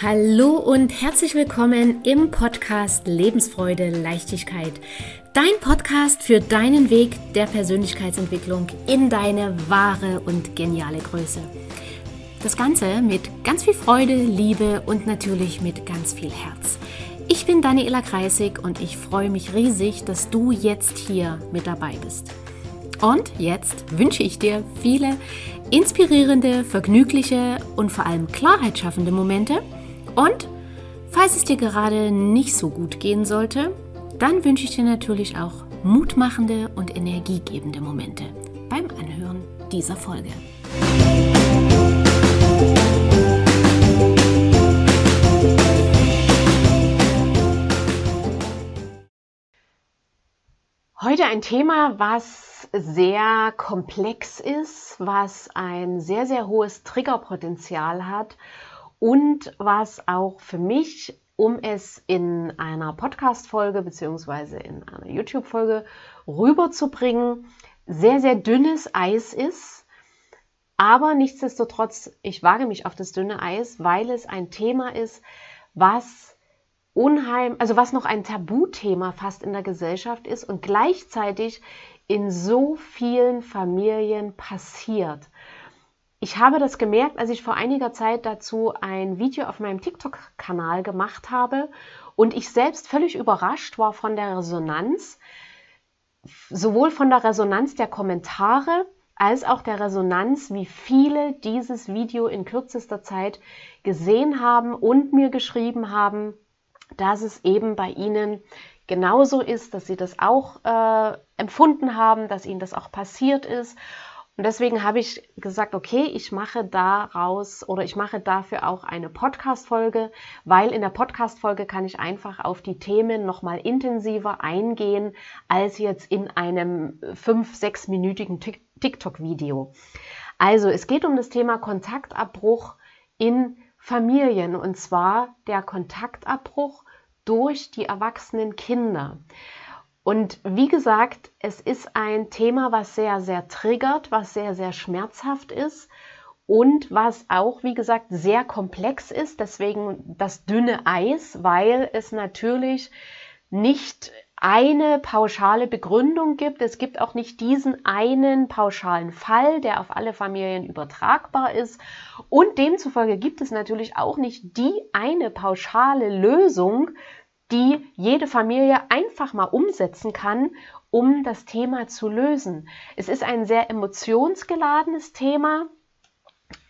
Hallo und herzlich willkommen im Podcast Lebensfreude, Leichtigkeit. Dein Podcast für deinen Weg der Persönlichkeitsentwicklung in deine wahre und geniale Größe. Das Ganze mit ganz viel Freude, Liebe und natürlich mit ganz viel Herz. Ich bin Daniela Kreisig und ich freue mich riesig, dass du jetzt hier mit dabei bist. Und jetzt wünsche ich dir viele inspirierende, vergnügliche und vor allem klarheitsschaffende Momente – und falls es dir gerade nicht so gut gehen sollte, dann wünsche ich dir natürlich auch mutmachende und energiegebende Momente beim Anhören dieser Folge. Heute ein Thema, was sehr komplex ist, was ein sehr, sehr hohes Triggerpotenzial hat und was auch für mich, um es in einer Podcast-Folge beziehungsweise in einer YouTube-Folge rüberzubringen, sehr, sehr dünnes Eis ist. Aber nichtsdestotrotz, ich wage mich auf das dünne Eis, weil es ein Thema ist, was unheim, also was noch ein Tabuthema fast in der Gesellschaft ist und gleichzeitig in so vielen Familien passiert. Ich habe das gemerkt, als ich vor einiger Zeit dazu ein Video auf meinem TikTok-Kanal gemacht habe und ich selbst völlig überrascht war von der Resonanz, sowohl von der Resonanz der Kommentare als auch der Resonanz, wie viele dieses Video in kürzester Zeit gesehen haben und mir geschrieben haben, dass es eben bei ihnen genauso ist, dass sie das auch äh, empfunden haben, dass ihnen das auch passiert ist und deswegen habe ich gesagt, okay, ich mache daraus oder ich mache dafür auch eine Podcast-Folge, weil in der Podcast-Folge kann ich einfach auf die Themen nochmal intensiver eingehen als jetzt in einem fünf, sechsminütigen TikTok-Video. Also es geht um das Thema Kontaktabbruch in Familien und zwar der Kontaktabbruch durch die erwachsenen Kinder. Und wie gesagt, es ist ein Thema, was sehr, sehr triggert, was sehr, sehr schmerzhaft ist und was auch, wie gesagt, sehr komplex ist. Deswegen das dünne Eis, weil es natürlich nicht eine pauschale Begründung gibt. Es gibt auch nicht diesen einen pauschalen Fall, der auf alle Familien übertragbar ist. Und demzufolge gibt es natürlich auch nicht die eine pauschale Lösung die jede Familie einfach mal umsetzen kann, um das Thema zu lösen. Es ist ein sehr emotionsgeladenes Thema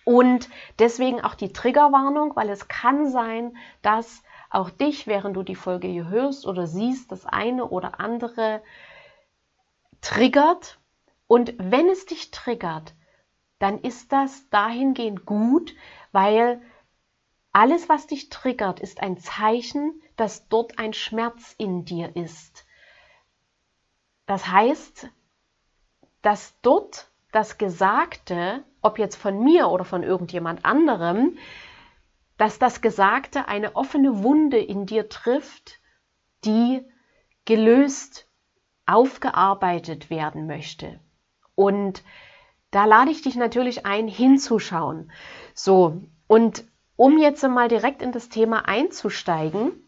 und deswegen auch die Triggerwarnung, weil es kann sein, dass auch dich, während du die Folge hier hörst oder siehst, das eine oder andere triggert. Und wenn es dich triggert, dann ist das dahingehend gut, weil alles, was dich triggert, ist ein Zeichen, dass dort ein Schmerz in dir ist. Das heißt, dass dort das Gesagte, ob jetzt von mir oder von irgendjemand anderem, dass das Gesagte eine offene Wunde in dir trifft, die gelöst, aufgearbeitet werden möchte. Und da lade ich dich natürlich ein, hinzuschauen. So, und um jetzt mal direkt in das Thema einzusteigen,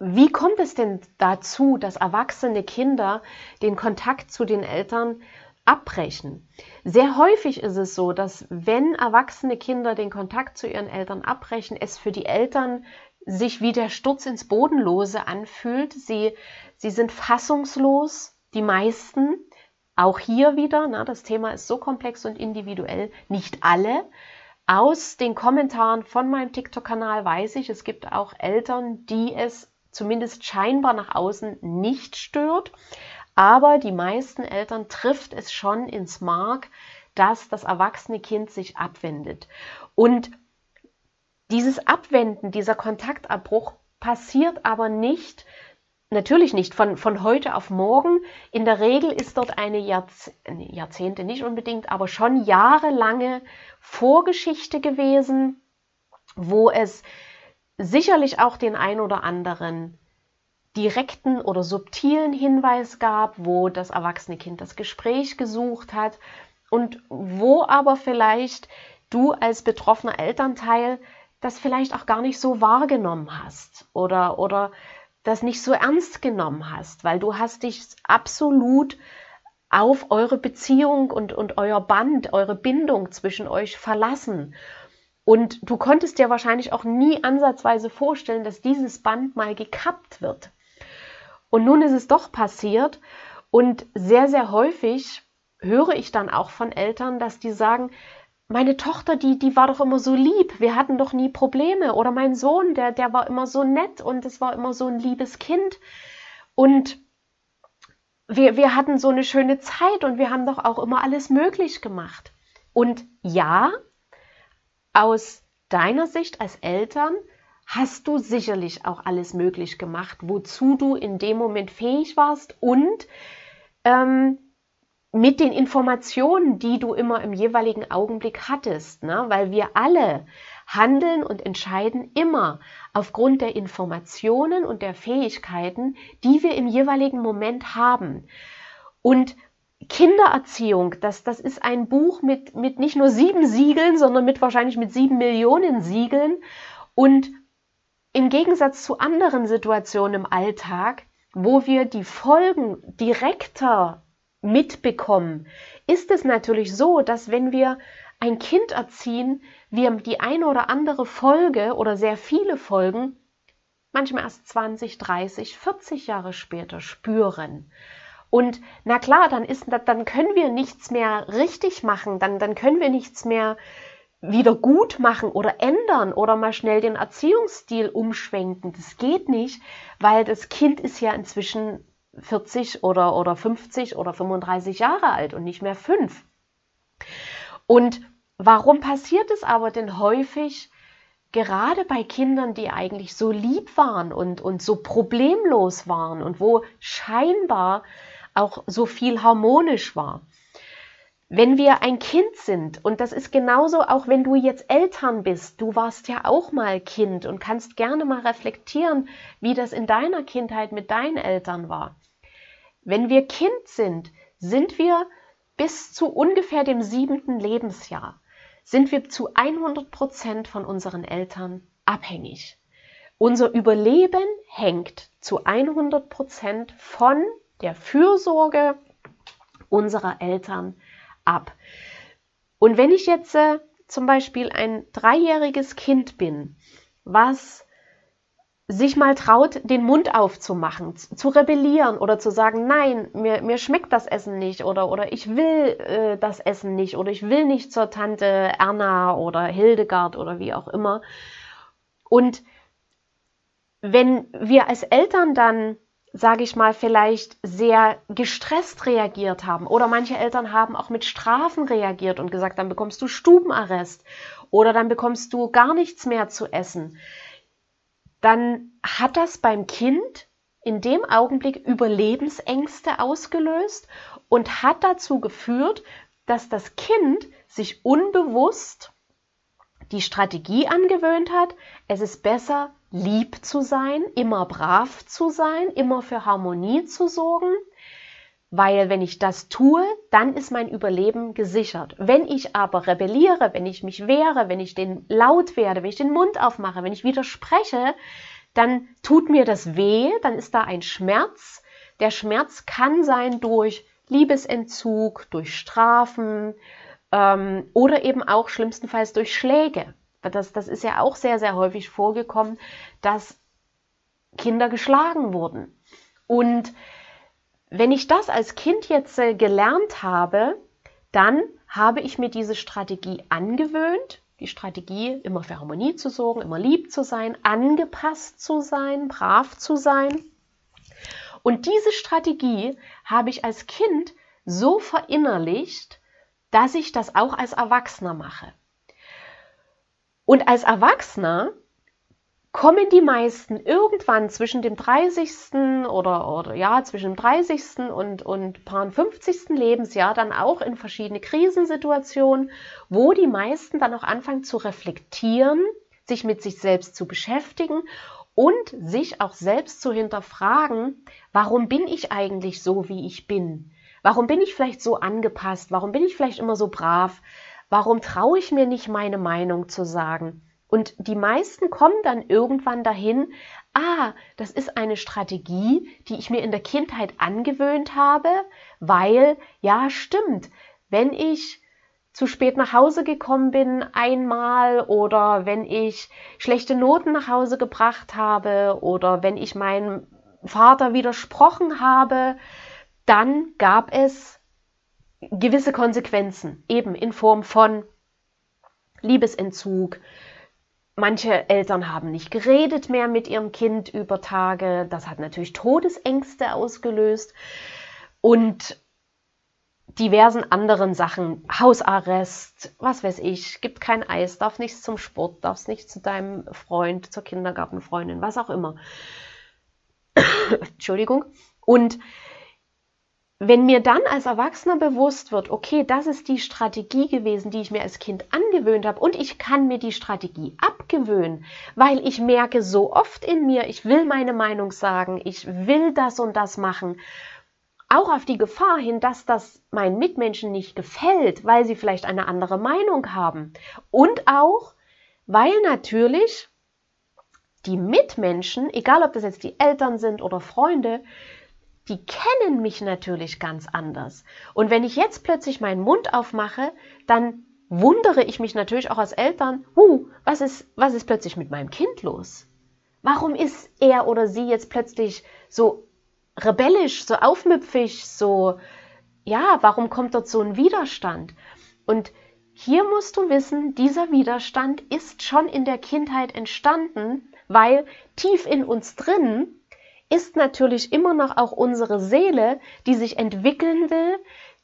wie kommt es denn dazu, dass erwachsene Kinder den Kontakt zu den Eltern abbrechen? Sehr häufig ist es so, dass wenn erwachsene Kinder den Kontakt zu ihren Eltern abbrechen, es für die Eltern sich wie der Sturz ins Bodenlose anfühlt. Sie, sie sind fassungslos, die meisten. Auch hier wieder, na, das Thema ist so komplex und individuell, nicht alle. Aus den Kommentaren von meinem TikTok-Kanal weiß ich, es gibt auch Eltern, die es zumindest scheinbar nach außen nicht stört. Aber die meisten Eltern trifft es schon ins Mark, dass das erwachsene Kind sich abwendet. Und dieses Abwenden, dieser Kontaktabbruch passiert aber nicht, natürlich nicht von, von heute auf morgen. In der Regel ist dort eine Jahrze Jahrzehnte nicht unbedingt, aber schon jahrelange Vorgeschichte gewesen, wo es sicherlich auch den ein oder anderen direkten oder subtilen Hinweis gab, wo das erwachsene Kind das Gespräch gesucht hat und wo aber vielleicht du als betroffener Elternteil das vielleicht auch gar nicht so wahrgenommen hast oder, oder das nicht so ernst genommen hast, weil du hast dich absolut auf eure Beziehung und, und euer Band, eure Bindung zwischen euch verlassen. Und du konntest dir wahrscheinlich auch nie ansatzweise vorstellen, dass dieses Band mal gekappt wird. Und nun ist es doch passiert und sehr, sehr häufig höre ich dann auch von Eltern, dass die sagen, meine Tochter, die, die war doch immer so lieb, wir hatten doch nie Probleme. Oder mein Sohn, der, der war immer so nett und es war immer so ein liebes Kind. Und wir, wir hatten so eine schöne Zeit und wir haben doch auch immer alles möglich gemacht. Und ja, aus deiner Sicht als Eltern hast du sicherlich auch alles möglich gemacht, wozu du in dem Moment fähig warst und ähm, mit den Informationen, die du immer im jeweiligen Augenblick hattest, ne? weil wir alle handeln und entscheiden immer aufgrund der Informationen und der Fähigkeiten, die wir im jeweiligen Moment haben. Und Kindererziehung, das, das ist ein Buch mit, mit nicht nur sieben Siegeln, sondern mit wahrscheinlich mit sieben Millionen Siegeln. Und im Gegensatz zu anderen Situationen im Alltag, wo wir die Folgen direkter mitbekommen, ist es natürlich so, dass wenn wir ein Kind erziehen, wir die eine oder andere Folge oder sehr viele Folgen manchmal erst 20, 30, 40 Jahre später spüren. Und na klar, dann ist, dann können wir nichts mehr richtig machen, dann, dann können wir nichts mehr wieder gut machen oder ändern oder mal schnell den Erziehungsstil umschwenken. Das geht nicht, weil das Kind ist ja inzwischen 40 oder, oder 50 oder 35 Jahre alt und nicht mehr fünf. Und warum passiert es aber denn häufig, gerade bei Kindern, die eigentlich so lieb waren und, und so problemlos waren und wo scheinbar auch so viel harmonisch war? Wenn wir ein Kind sind, und das ist genauso auch wenn du jetzt Eltern bist, du warst ja auch mal Kind und kannst gerne mal reflektieren, wie das in deiner Kindheit mit deinen Eltern war. Wenn wir Kind sind, sind wir bis zu ungefähr dem siebenten Lebensjahr, sind wir zu 100 Prozent von unseren Eltern abhängig. Unser Überleben hängt zu 100 Prozent von der Fürsorge unserer Eltern ab. Und wenn ich jetzt äh, zum Beispiel ein dreijähriges Kind bin, was sich mal traut, den Mund aufzumachen, zu rebellieren oder zu sagen, nein, mir, mir schmeckt das Essen nicht oder, oder ich will äh, das Essen nicht oder ich will nicht zur Tante Erna oder Hildegard oder wie auch immer. Und wenn wir als Eltern dann, sage ich mal, vielleicht sehr gestresst reagiert haben. Oder manche Eltern haben auch mit Strafen reagiert und gesagt, dann bekommst du Stubenarrest oder dann bekommst du gar nichts mehr zu essen. Dann hat das beim Kind in dem Augenblick Überlebensängste ausgelöst und hat dazu geführt, dass das Kind sich unbewusst die Strategie angewöhnt hat, es ist besser, lieb zu sein, immer brav zu sein, immer für Harmonie zu sorgen, weil wenn ich das tue, dann ist mein Überleben gesichert. Wenn ich aber rebelliere, wenn ich mich wehre, wenn ich den laut werde, wenn ich den Mund aufmache, wenn ich widerspreche, dann tut mir das weh, dann ist da ein Schmerz. Der Schmerz kann sein durch Liebesentzug, durch Strafen ähm, oder eben auch schlimmstenfalls durch Schläge. Das, das ist ja auch sehr, sehr häufig vorgekommen, dass Kinder geschlagen wurden. Und wenn ich das als Kind jetzt äh, gelernt habe, dann habe ich mir diese Strategie angewöhnt. Die Strategie, immer für Harmonie zu sorgen, immer lieb zu sein, angepasst zu sein, brav zu sein. Und diese Strategie habe ich als Kind so verinnerlicht, dass ich das auch als Erwachsener mache. Und als Erwachsener kommen die meisten irgendwann zwischen dem 30. oder, oder ja, zwischen dem 30. und, und paar 50. Lebensjahr dann auch in verschiedene Krisensituationen, wo die meisten dann auch anfangen zu reflektieren, sich mit sich selbst zu beschäftigen und sich auch selbst zu hinterfragen, warum bin ich eigentlich so, wie ich bin? Warum bin ich vielleicht so angepasst? Warum bin ich vielleicht immer so brav? Warum traue ich mir nicht, meine Meinung zu sagen? Und die meisten kommen dann irgendwann dahin, ah, das ist eine Strategie, die ich mir in der Kindheit angewöhnt habe, weil, ja, stimmt, wenn ich zu spät nach Hause gekommen bin einmal oder wenn ich schlechte Noten nach Hause gebracht habe oder wenn ich meinem Vater widersprochen habe, dann gab es gewisse Konsequenzen, eben in Form von Liebesentzug, Manche Eltern haben nicht geredet mehr mit ihrem Kind über Tage. Das hat natürlich Todesängste ausgelöst und diversen anderen Sachen. Hausarrest, was weiß ich, gibt kein Eis, darf nichts zum Sport, darfst nicht zu deinem Freund, zur Kindergartenfreundin, was auch immer. Entschuldigung. Und wenn mir dann als Erwachsener bewusst wird, okay, das ist die Strategie gewesen, die ich mir als Kind angewöhnt habe und ich kann mir die Strategie abgewöhnen, weil ich merke so oft in mir, ich will meine Meinung sagen, ich will das und das machen, auch auf die Gefahr hin, dass das meinen Mitmenschen nicht gefällt, weil sie vielleicht eine andere Meinung haben. Und auch, weil natürlich die Mitmenschen, egal ob das jetzt die Eltern sind oder Freunde, die kennen mich natürlich ganz anders. Und wenn ich jetzt plötzlich meinen Mund aufmache, dann wundere ich mich natürlich auch als Eltern, huh, was ist, was ist plötzlich mit meinem Kind los? Warum ist er oder sie jetzt plötzlich so rebellisch, so aufmüpfig, so, ja, warum kommt dort so ein Widerstand? Und hier musst du wissen, dieser Widerstand ist schon in der Kindheit entstanden, weil tief in uns drin ist natürlich immer noch auch unsere Seele, die sich entwickeln will,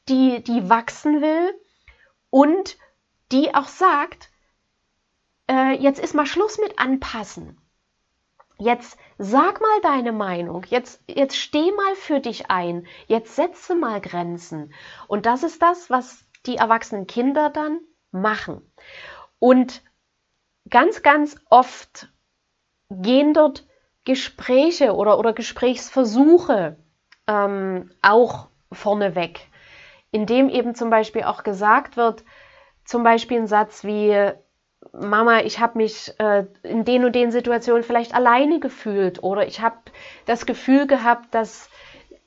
die, die wachsen will und die auch sagt, äh, jetzt ist mal Schluss mit anpassen. Jetzt sag mal deine Meinung, jetzt, jetzt steh mal für dich ein, jetzt setze mal Grenzen. Und das ist das, was die erwachsenen Kinder dann machen. Und ganz, ganz oft gehen dort Gespräche oder, oder Gesprächsversuche ähm, auch vorneweg, indem eben zum Beispiel auch gesagt wird, zum Beispiel ein Satz wie, Mama, ich habe mich äh, in den und den Situationen vielleicht alleine gefühlt oder ich habe das Gefühl gehabt, dass,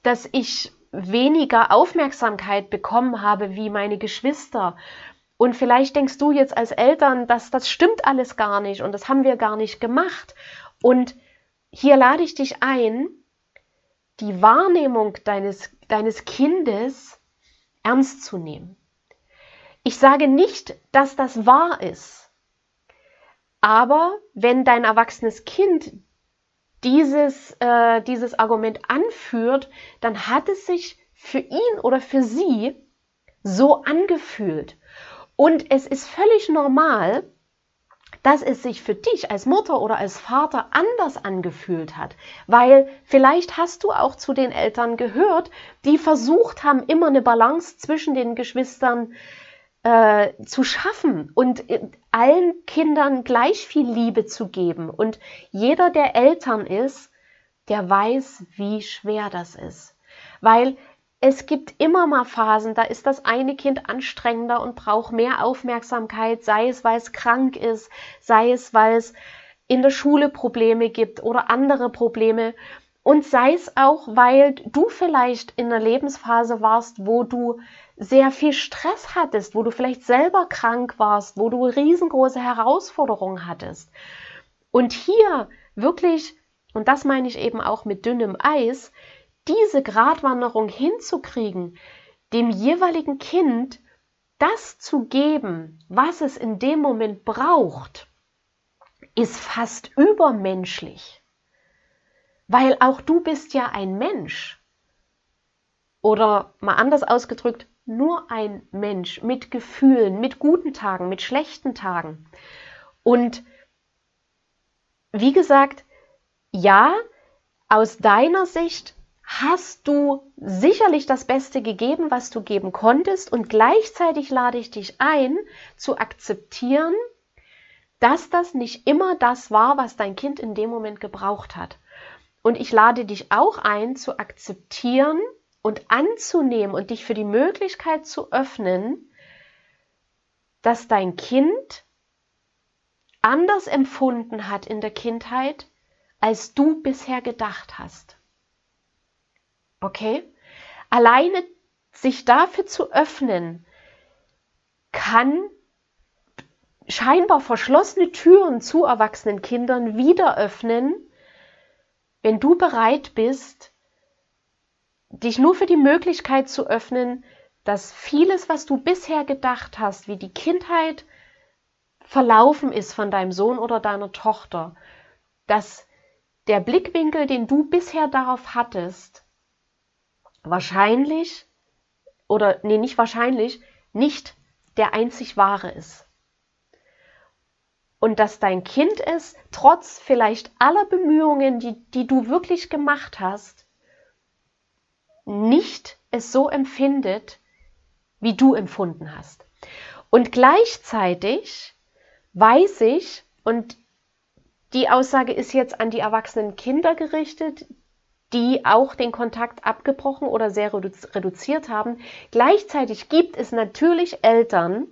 dass ich weniger Aufmerksamkeit bekommen habe wie meine Geschwister. Und vielleicht denkst du jetzt als Eltern, dass das stimmt alles gar nicht und das haben wir gar nicht gemacht. Und hier lade ich dich ein, die Wahrnehmung deines, deines Kindes ernst zu nehmen. Ich sage nicht, dass das wahr ist, aber wenn dein erwachsenes Kind dieses, äh, dieses Argument anführt, dann hat es sich für ihn oder für sie so angefühlt. Und es ist völlig normal, dass es sich für dich als Mutter oder als Vater anders angefühlt hat. Weil vielleicht hast du auch zu den Eltern gehört, die versucht haben, immer eine Balance zwischen den Geschwistern äh, zu schaffen und äh, allen Kindern gleich viel Liebe zu geben. Und jeder, der Eltern ist, der weiß, wie schwer das ist. Weil es gibt immer mal Phasen, da ist das eine Kind anstrengender und braucht mehr Aufmerksamkeit, sei es, weil es krank ist, sei es, weil es in der Schule Probleme gibt oder andere Probleme. Und sei es auch, weil du vielleicht in einer Lebensphase warst, wo du sehr viel Stress hattest, wo du vielleicht selber krank warst, wo du riesengroße Herausforderungen hattest. Und hier wirklich, und das meine ich eben auch mit dünnem Eis, diese Gratwanderung hinzukriegen, dem jeweiligen Kind das zu geben, was es in dem Moment braucht, ist fast übermenschlich. Weil auch du bist ja ein Mensch. Oder mal anders ausgedrückt, nur ein Mensch mit Gefühlen, mit guten Tagen, mit schlechten Tagen. Und wie gesagt, ja, aus deiner Sicht hast du sicherlich das Beste gegeben, was du geben konntest und gleichzeitig lade ich dich ein, zu akzeptieren, dass das nicht immer das war, was dein Kind in dem Moment gebraucht hat. Und ich lade dich auch ein, zu akzeptieren und anzunehmen und dich für die Möglichkeit zu öffnen, dass dein Kind anders empfunden hat in der Kindheit, als du bisher gedacht hast. Okay? Alleine sich dafür zu öffnen, kann scheinbar verschlossene Türen zu erwachsenen Kindern wieder öffnen, wenn du bereit bist, dich nur für die Möglichkeit zu öffnen, dass vieles, was du bisher gedacht hast, wie die Kindheit verlaufen ist von deinem Sohn oder deiner Tochter, dass der Blickwinkel, den du bisher darauf hattest, wahrscheinlich oder nee, nicht wahrscheinlich, nicht der einzig wahre ist. Und dass dein Kind es trotz vielleicht aller Bemühungen, die, die du wirklich gemacht hast, nicht es so empfindet, wie du empfunden hast. Und gleichzeitig weiß ich, und die Aussage ist jetzt an die erwachsenen Kinder gerichtet, die auch den Kontakt abgebrochen oder sehr reduziert haben. Gleichzeitig gibt es natürlich Eltern,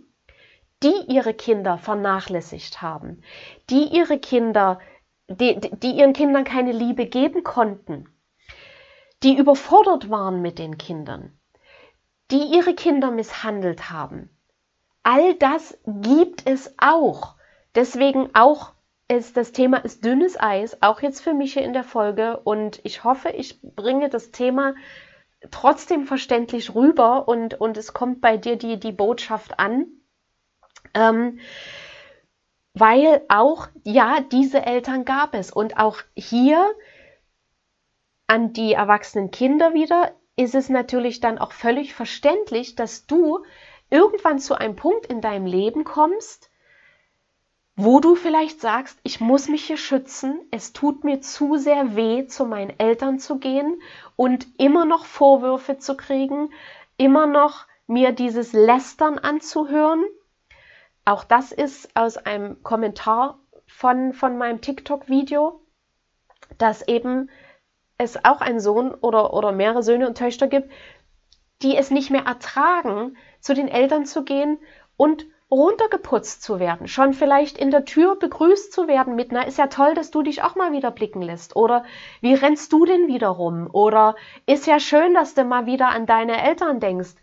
die ihre Kinder vernachlässigt haben, die ihre Kinder, die, die ihren Kindern keine Liebe geben konnten, die überfordert waren mit den Kindern, die ihre Kinder misshandelt haben. All das gibt es auch. Deswegen auch ist das Thema ist dünnes Eis, auch jetzt für mich hier in der Folge. Und ich hoffe, ich bringe das Thema trotzdem verständlich rüber und, und es kommt bei dir die, die Botschaft an. Ähm, weil auch, ja, diese Eltern gab es. Und auch hier an die erwachsenen Kinder wieder ist es natürlich dann auch völlig verständlich, dass du irgendwann zu einem Punkt in deinem Leben kommst, wo du vielleicht sagst, ich muss mich hier schützen, es tut mir zu sehr weh, zu meinen Eltern zu gehen und immer noch Vorwürfe zu kriegen, immer noch mir dieses Lästern anzuhören. Auch das ist aus einem Kommentar von, von meinem TikTok-Video, dass eben es auch einen Sohn oder, oder mehrere Söhne und Töchter gibt, die es nicht mehr ertragen, zu den Eltern zu gehen und runtergeputzt zu werden, schon vielleicht in der Tür begrüßt zu werden mit, na, ist ja toll, dass du dich auch mal wieder blicken lässt. Oder wie rennst du denn wieder rum? Oder ist ja schön, dass du mal wieder an deine Eltern denkst.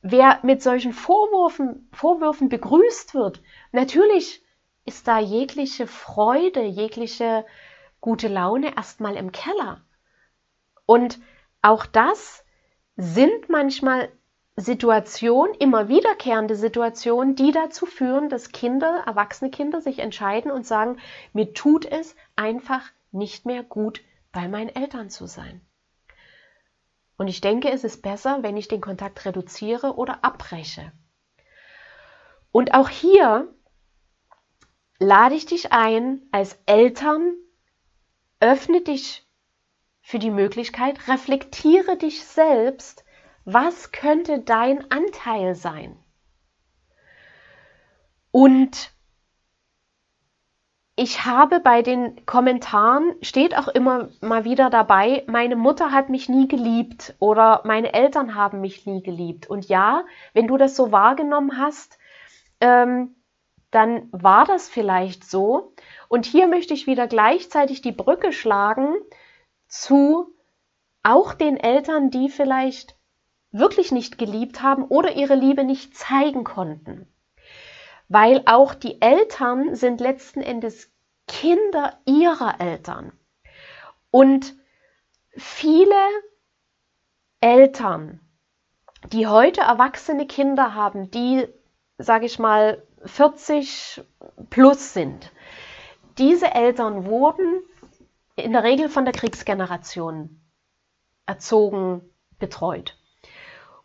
Wer mit solchen Vorwürfen, Vorwürfen begrüßt wird, natürlich ist da jegliche Freude, jegliche gute Laune erstmal im Keller. Und auch das sind manchmal Situationen, immer wiederkehrende Situationen, die dazu führen, dass Kinder, erwachsene Kinder sich entscheiden und sagen, mir tut es einfach nicht mehr gut, bei meinen Eltern zu sein. Und ich denke, es ist besser, wenn ich den Kontakt reduziere oder abbreche. Und auch hier lade ich dich ein, als Eltern, öffne dich für die Möglichkeit, reflektiere dich selbst, was könnte dein Anteil sein? Und ich habe bei den Kommentaren, steht auch immer mal wieder dabei, meine Mutter hat mich nie geliebt oder meine Eltern haben mich nie geliebt. Und ja, wenn du das so wahrgenommen hast, ähm, dann war das vielleicht so. Und hier möchte ich wieder gleichzeitig die Brücke schlagen zu auch den Eltern, die vielleicht wirklich nicht geliebt haben oder ihre Liebe nicht zeigen konnten. Weil auch die Eltern sind letzten Endes Kinder ihrer Eltern. Und viele Eltern, die heute erwachsene Kinder haben, die, sage ich mal, 40 plus sind, diese Eltern wurden in der Regel von der Kriegsgeneration erzogen, betreut.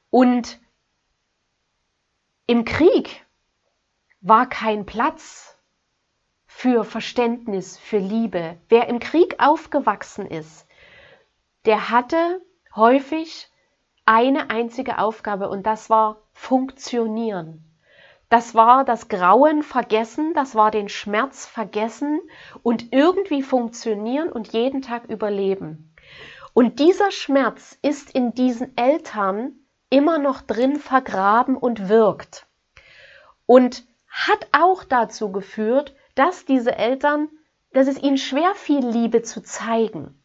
Und im Krieg war kein Platz für Verständnis, für Liebe. Wer im Krieg aufgewachsen ist, der hatte häufig eine einzige Aufgabe und das war funktionieren. Das war das Grauen vergessen, das war den Schmerz vergessen und irgendwie funktionieren und jeden Tag überleben. Und dieser Schmerz ist in diesen Eltern immer noch drin vergraben und wirkt. Und hat auch dazu geführt, dass diese Eltern, dass es ihnen schwer fiel, Liebe zu zeigen.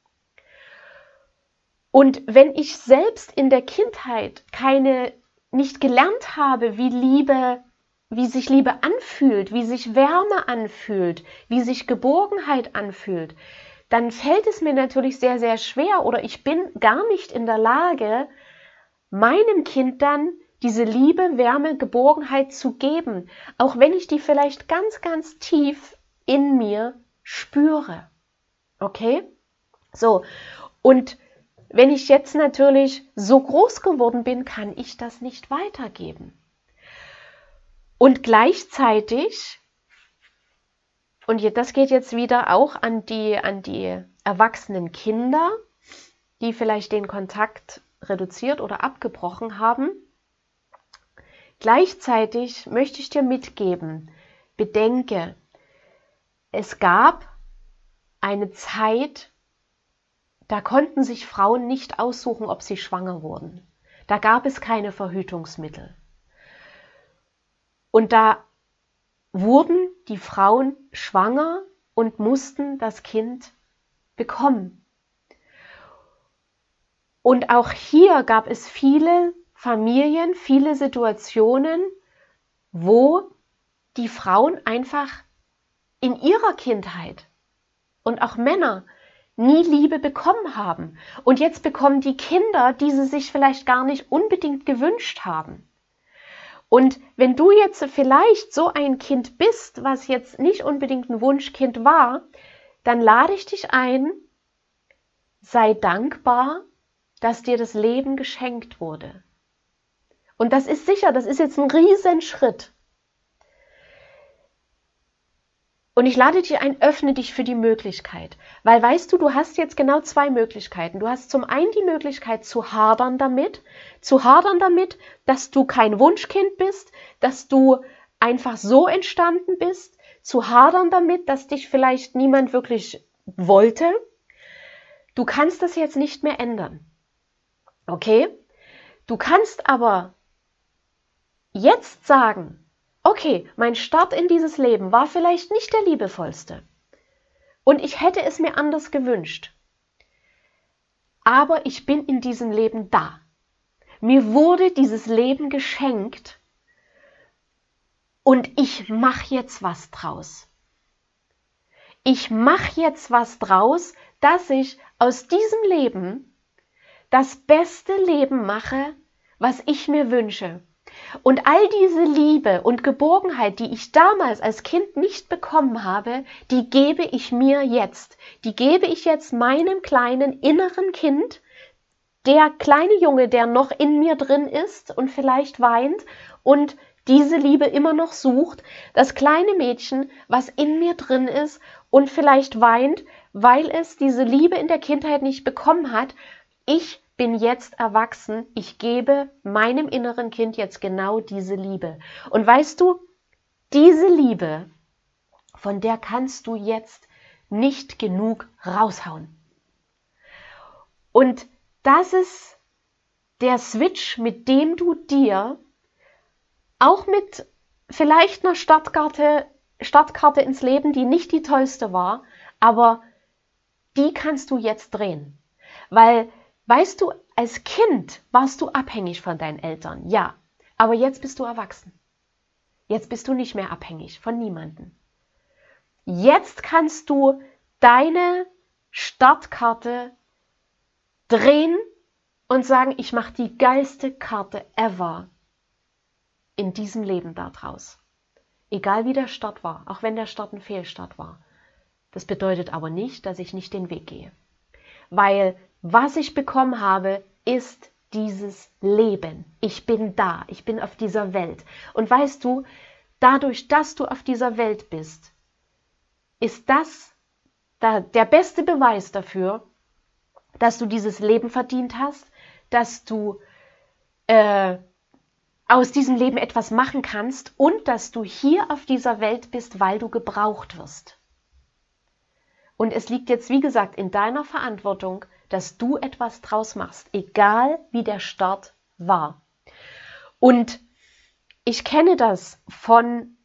Und wenn ich selbst in der Kindheit keine, nicht gelernt habe, wie Liebe, wie sich Liebe anfühlt, wie sich Wärme anfühlt, wie sich Geborgenheit anfühlt, dann fällt es mir natürlich sehr, sehr schwer oder ich bin gar nicht in der Lage, meinem Kind dann diese Liebe, Wärme, Geborgenheit zu geben, auch wenn ich die vielleicht ganz, ganz tief in mir spüre. Okay? So. Und wenn ich jetzt natürlich so groß geworden bin, kann ich das nicht weitergeben. Und gleichzeitig und das geht jetzt wieder auch an die, an die erwachsenen Kinder, die vielleicht den Kontakt reduziert oder abgebrochen haben. Gleichzeitig möchte ich dir mitgeben, bedenke, es gab eine Zeit, da konnten sich Frauen nicht aussuchen, ob sie schwanger wurden. Da gab es keine Verhütungsmittel. Und da wurden die Frauen schwanger und mussten das Kind bekommen. Und auch hier gab es viele Familien, viele Situationen, wo die Frauen einfach in ihrer Kindheit und auch Männer nie Liebe bekommen haben. Und jetzt bekommen die Kinder, die sie sich vielleicht gar nicht unbedingt gewünscht haben. Und wenn du jetzt vielleicht so ein Kind bist, was jetzt nicht unbedingt ein Wunschkind war, dann lade ich dich ein, sei dankbar, dass dir das Leben geschenkt wurde. Und das ist sicher, das ist jetzt ein Riesenschritt. Und ich lade dich ein, öffne dich für die Möglichkeit. Weil weißt du, du hast jetzt genau zwei Möglichkeiten. Du hast zum einen die Möglichkeit zu hadern damit, zu hadern damit, dass du kein Wunschkind bist, dass du einfach so entstanden bist, zu hadern damit, dass dich vielleicht niemand wirklich wollte. Du kannst das jetzt nicht mehr ändern. Okay? Du kannst aber jetzt sagen, okay, mein Start in dieses Leben war vielleicht nicht der liebevollste. Und ich hätte es mir anders gewünscht. Aber ich bin in diesem Leben da. Mir wurde dieses Leben geschenkt und ich mache jetzt was draus. Ich mache jetzt was draus, dass ich aus diesem Leben das beste Leben mache, was ich mir wünsche. Und all diese Liebe und Geborgenheit, die ich damals als Kind nicht bekommen habe, die gebe ich mir jetzt. Die gebe ich jetzt meinem kleinen inneren Kind, der kleine Junge, der noch in mir drin ist und vielleicht weint und diese Liebe immer noch sucht, das kleine Mädchen, was in mir drin ist und vielleicht weint, weil es diese Liebe in der Kindheit nicht bekommen hat. Ich bin jetzt erwachsen, ich gebe meinem inneren Kind jetzt genau diese Liebe. Und weißt du, diese Liebe, von der kannst du jetzt nicht genug raushauen. Und das ist der Switch, mit dem du dir auch mit vielleicht einer Stadtkarte, Stadtkarte ins Leben, die nicht die tollste war, aber die kannst du jetzt drehen. Weil Weißt du, als Kind warst du abhängig von deinen Eltern, ja, aber jetzt bist du erwachsen. Jetzt bist du nicht mehr abhängig von niemandem. Jetzt kannst du deine Startkarte drehen und sagen, ich mache die geilste Karte ever in diesem Leben daraus. Egal wie der Start war, auch wenn der Start ein Fehlstart war. Das bedeutet aber nicht, dass ich nicht den Weg gehe. Weil was ich bekommen habe, ist dieses Leben. Ich bin da, ich bin auf dieser Welt. Und weißt du, dadurch, dass du auf dieser Welt bist, ist das der beste Beweis dafür, dass du dieses Leben verdient hast, dass du äh, aus diesem Leben etwas machen kannst und dass du hier auf dieser Welt bist, weil du gebraucht wirst. Und es liegt jetzt, wie gesagt, in deiner Verantwortung, dass du etwas draus machst, egal wie der Start war. Und ich kenne das von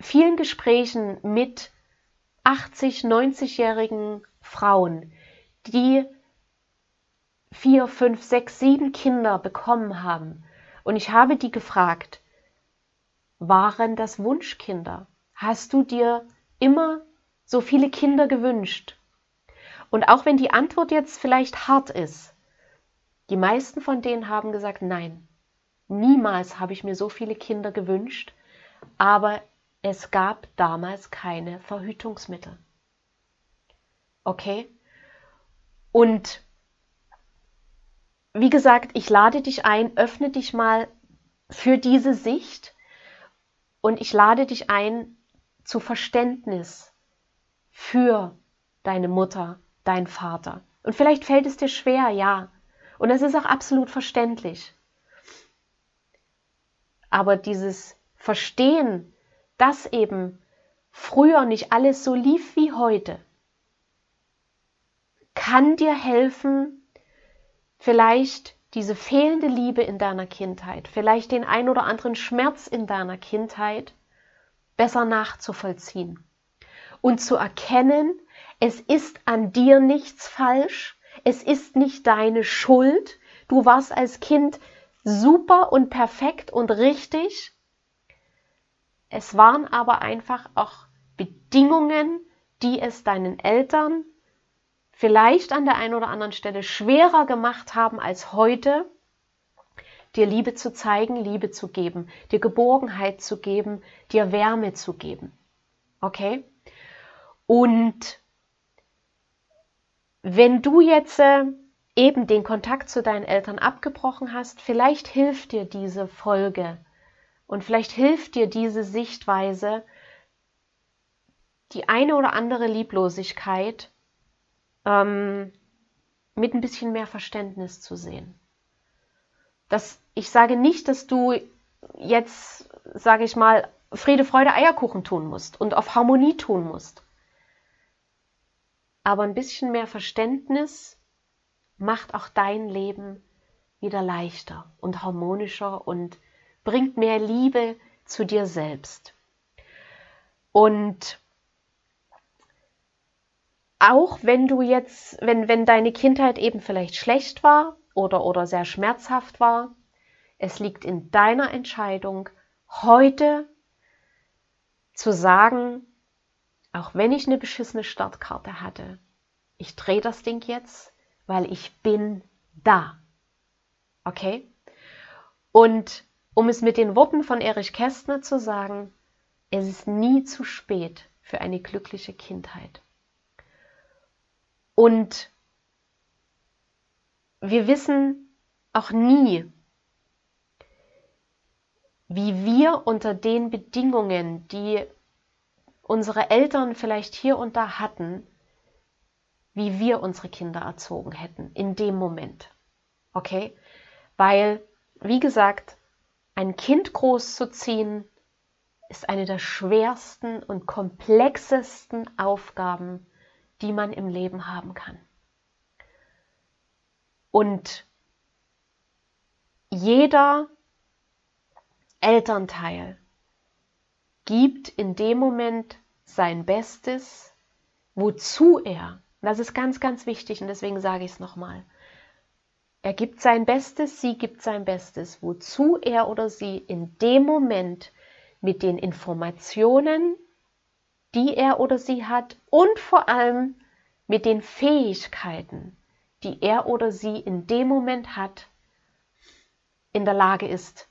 vielen Gesprächen mit 80, 90-jährigen Frauen, die vier, fünf, sechs, sieben Kinder bekommen haben. Und ich habe die gefragt, waren das Wunschkinder? Hast du dir immer so viele Kinder gewünscht? Und auch wenn die Antwort jetzt vielleicht hart ist, die meisten von denen haben gesagt, nein, niemals habe ich mir so viele Kinder gewünscht, aber es gab damals keine Verhütungsmittel. Okay? Und wie gesagt, ich lade dich ein, öffne dich mal für diese Sicht und ich lade dich ein zu Verständnis für deine Mutter, dein Vater. Und vielleicht fällt es dir schwer, ja. Und das ist auch absolut verständlich. Aber dieses Verstehen, dass eben früher nicht alles so lief wie heute, kann dir helfen, vielleicht diese fehlende Liebe in deiner Kindheit, vielleicht den ein oder anderen Schmerz in deiner Kindheit besser nachzuvollziehen und zu erkennen, es ist an dir nichts falsch, es ist nicht deine Schuld, du warst als Kind super und perfekt und richtig, es waren aber einfach auch Bedingungen, die es deinen Eltern vielleicht an der einen oder anderen Stelle schwerer gemacht haben als heute, dir Liebe zu zeigen, Liebe zu geben, dir Geborgenheit zu geben, dir Wärme zu geben. Okay? Und wenn du jetzt äh, eben den Kontakt zu deinen Eltern abgebrochen hast, vielleicht hilft dir diese Folge und vielleicht hilft dir diese Sichtweise, die eine oder andere Lieblosigkeit ähm, mit ein bisschen mehr Verständnis zu sehen. Das, ich sage nicht, dass du jetzt, sage ich mal, Friede, Freude, Eierkuchen tun musst und auf Harmonie tun musst. Aber ein bisschen mehr Verständnis macht auch dein Leben wieder leichter und harmonischer und bringt mehr Liebe zu dir selbst. Und auch wenn du jetzt, wenn, wenn deine Kindheit eben vielleicht schlecht war oder, oder sehr schmerzhaft war, es liegt in deiner Entscheidung, heute zu sagen, auch wenn ich eine beschissene Startkarte hatte, ich drehe das Ding jetzt, weil ich bin da. Okay? Und um es mit den Worten von Erich Kästner zu sagen, es ist nie zu spät für eine glückliche Kindheit. Und wir wissen auch nie, wie wir unter den Bedingungen, die unsere Eltern vielleicht hier und da hatten, wie wir unsere Kinder erzogen hätten in dem Moment. Okay? Weil, wie gesagt, ein Kind großzuziehen ist eine der schwersten und komplexesten Aufgaben, die man im Leben haben kann. Und jeder Elternteil gibt in dem Moment sein Bestes, wozu er, das ist ganz, ganz wichtig und deswegen sage ich es nochmal, er gibt sein Bestes, sie gibt sein Bestes, wozu er oder sie in dem Moment mit den Informationen, die er oder sie hat und vor allem mit den Fähigkeiten, die er oder sie in dem Moment hat, in der Lage ist,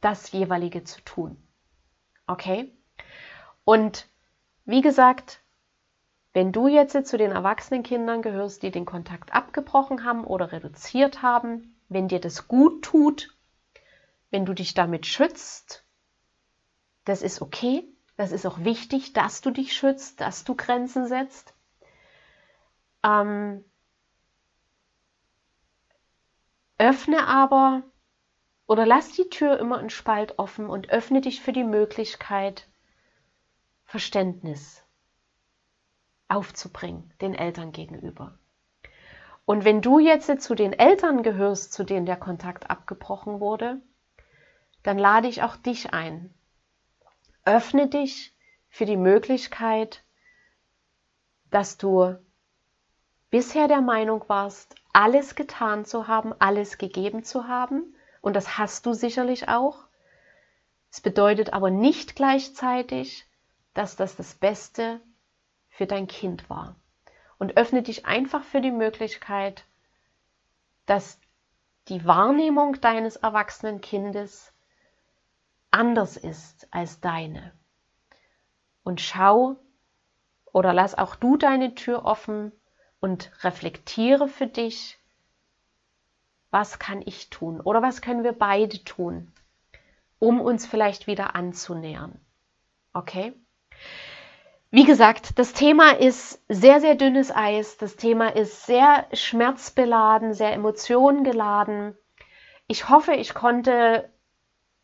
das jeweilige zu tun. Okay? Und wie gesagt, wenn du jetzt zu den erwachsenen Kindern gehörst, die den Kontakt abgebrochen haben oder reduziert haben, wenn dir das gut tut, wenn du dich damit schützt, das ist okay. Das ist auch wichtig, dass du dich schützt, dass du Grenzen setzt. Ähm, öffne aber oder lass die Tür immer einen Spalt offen und öffne dich für die Möglichkeit, Verständnis aufzubringen den Eltern gegenüber. Und wenn du jetzt zu den Eltern gehörst, zu denen der Kontakt abgebrochen wurde, dann lade ich auch dich ein, Öffne dich für die Möglichkeit, dass du bisher der Meinung warst, alles getan zu haben, alles gegeben zu haben. Und das hast du sicherlich auch. Es bedeutet aber nicht gleichzeitig, dass das das Beste für dein Kind war. Und öffne dich einfach für die Möglichkeit, dass die Wahrnehmung deines erwachsenen Kindes anders ist als deine. Und schau oder lass auch du deine Tür offen und reflektiere für dich, was kann ich tun oder was können wir beide tun, um uns vielleicht wieder anzunähern. Okay? Wie gesagt, das Thema ist sehr, sehr dünnes Eis. Das Thema ist sehr schmerzbeladen, sehr emotionengeladen. Ich hoffe, ich konnte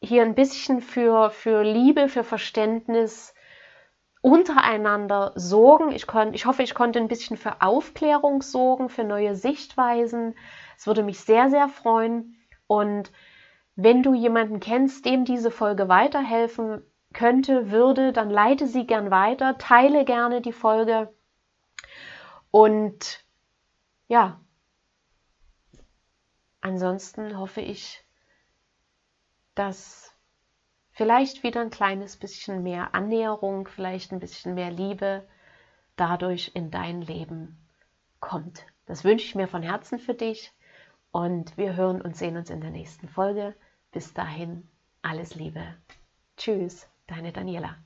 hier ein bisschen für, für Liebe, für Verständnis untereinander sorgen. Ich, kon, ich hoffe, ich konnte ein bisschen für Aufklärung sorgen, für neue Sichtweisen. Es würde mich sehr, sehr freuen. Und wenn du jemanden kennst, dem diese Folge weiterhelfen könnte, würde, dann leite sie gern weiter, teile gerne die Folge. Und ja, ansonsten hoffe ich, dass vielleicht wieder ein kleines bisschen mehr Annäherung, vielleicht ein bisschen mehr Liebe dadurch in dein Leben kommt. Das wünsche ich mir von Herzen für dich und wir hören und sehen uns in der nächsten Folge. Bis dahin, alles Liebe. Tschüss, deine Daniela.